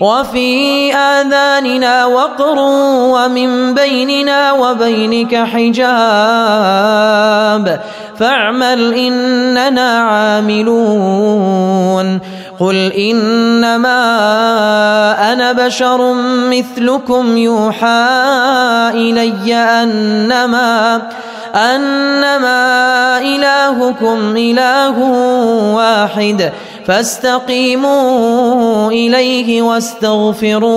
وفي آذاننا وقر ومن بيننا وبينك حجاب. فاعمل إننا عاملون. قل إنما أنا بشر مثلكم يوحى إلي أنما أنما إلهكم إله واحد فاستقيموا إليه واستغفروه.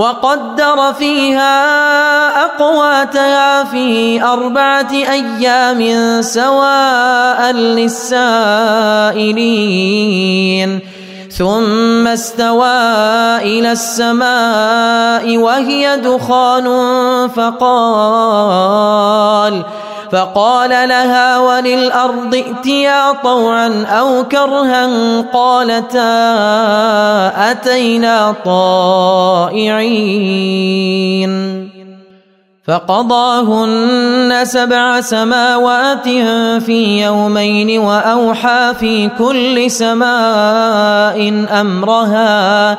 وقدر فيها أقواتها في أربعة أيام سواء للسائلين. ثم استوى إلى السماء وهي دخان فقال فقال لها وللأرض ائتيا طوعا أو كرها قالتا أتينا طائعين. فقضاهن سبع سماوات في يومين وأوحى في كل سماء أمرها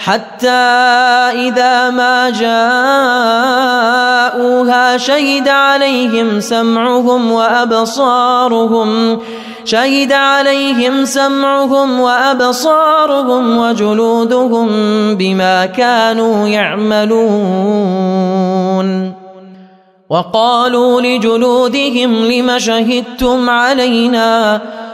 حتى إذا ما جاءوها شهد عليهم سمعهم وأبصارهم شهد عليهم سمعهم وأبصارهم وجلودهم بما كانوا يعملون. وقالوا لجلودهم لم شهدتم علينا؟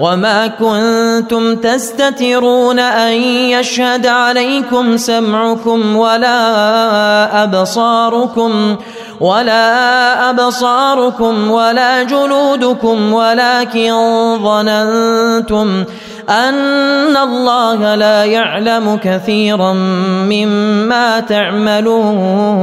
وما كنتم تستترون أن يشهد عليكم سمعكم ولا أبصاركم ولا أبصاركم ولا جلودكم ولكن ظننتم أن الله لا يعلم كثيرا مما تعملون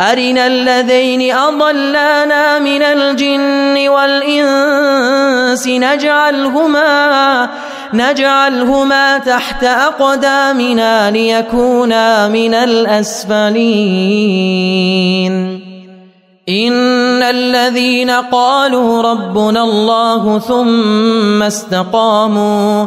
أرنا الذين أضلانا من الجن والإنس نجعلهما نجعلهما تحت أقدامنا ليكونا من الأسفلين. إن الذين قالوا ربنا الله ثم استقاموا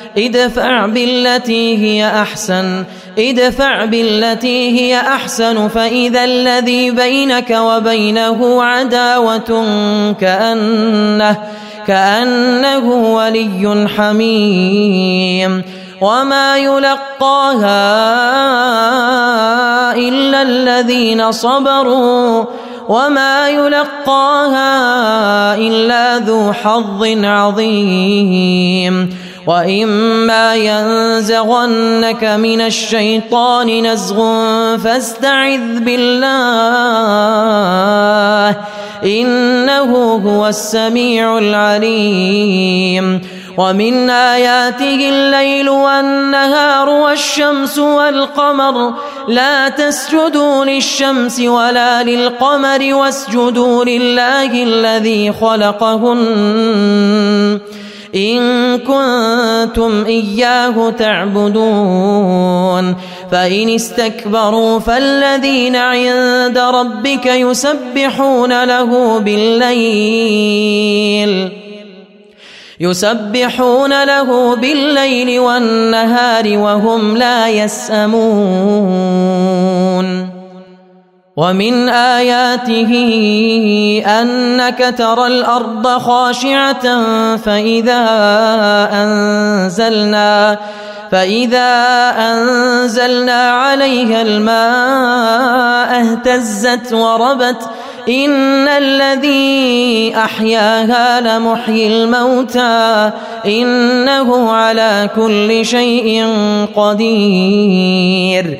ادفع بالتي هي أحسن ادفع بالتي هي أحسن فإذا الذي بينك وبينه عداوة كأنه كأنه ولي حميم. وما يلقاها إلا الذين صبروا. وما يلقاها إلا ذو حظ عظيم. واما ينزغنك من الشيطان نزغ فاستعذ بالله انه هو السميع العليم ومن اياته الليل والنهار والشمس والقمر لا تسجدوا للشمس ولا للقمر واسجدوا لله الذي خلقهن إن كنتم إياه تعبدون. فإن استكبروا فالذين عند ربك يسبحون له بالليل. يسبحون له بالليل والنهار وهم لا يسأمون. ومن آياته أنك ترى الأرض خاشعة فإذا أنزلنا فإذا أنزلنا عليها الماء اهتزت وربت إن الذي أحياها لمحيي الموتى إنه على كل شيء قدير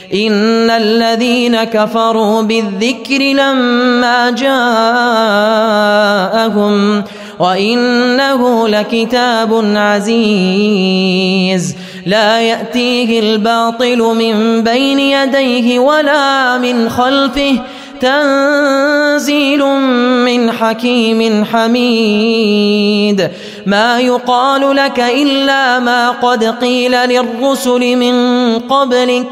إن الذين كفروا بالذكر لما جاءهم وإنه لكتاب عزيز لا يأتيه الباطل من بين يديه ولا من خلفه تنزيل من حكيم حميد ما يقال لك إلا ما قد قيل للرسل من قبلك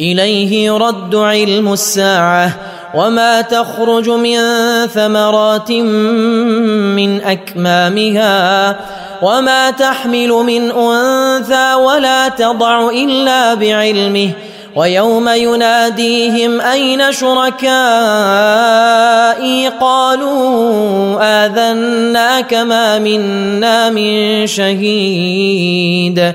إليه يرد علم الساعة وما تخرج من ثمرات من أكمامها وما تحمل من أنثى ولا تضع إلا بعلمه ويوم يناديهم أين شركائي قالوا آذناك ما منا من شهيد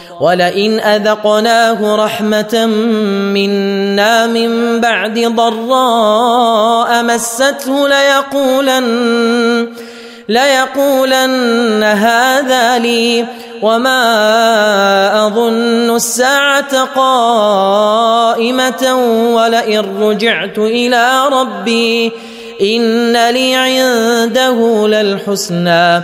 ولئن أذقناه رحمة منا من بعد ضراء مسته ليقولن ليقولن هذا لي وما أظن الساعة قائمة ولئن رجعت إلى ربي إن لي عنده للحسنى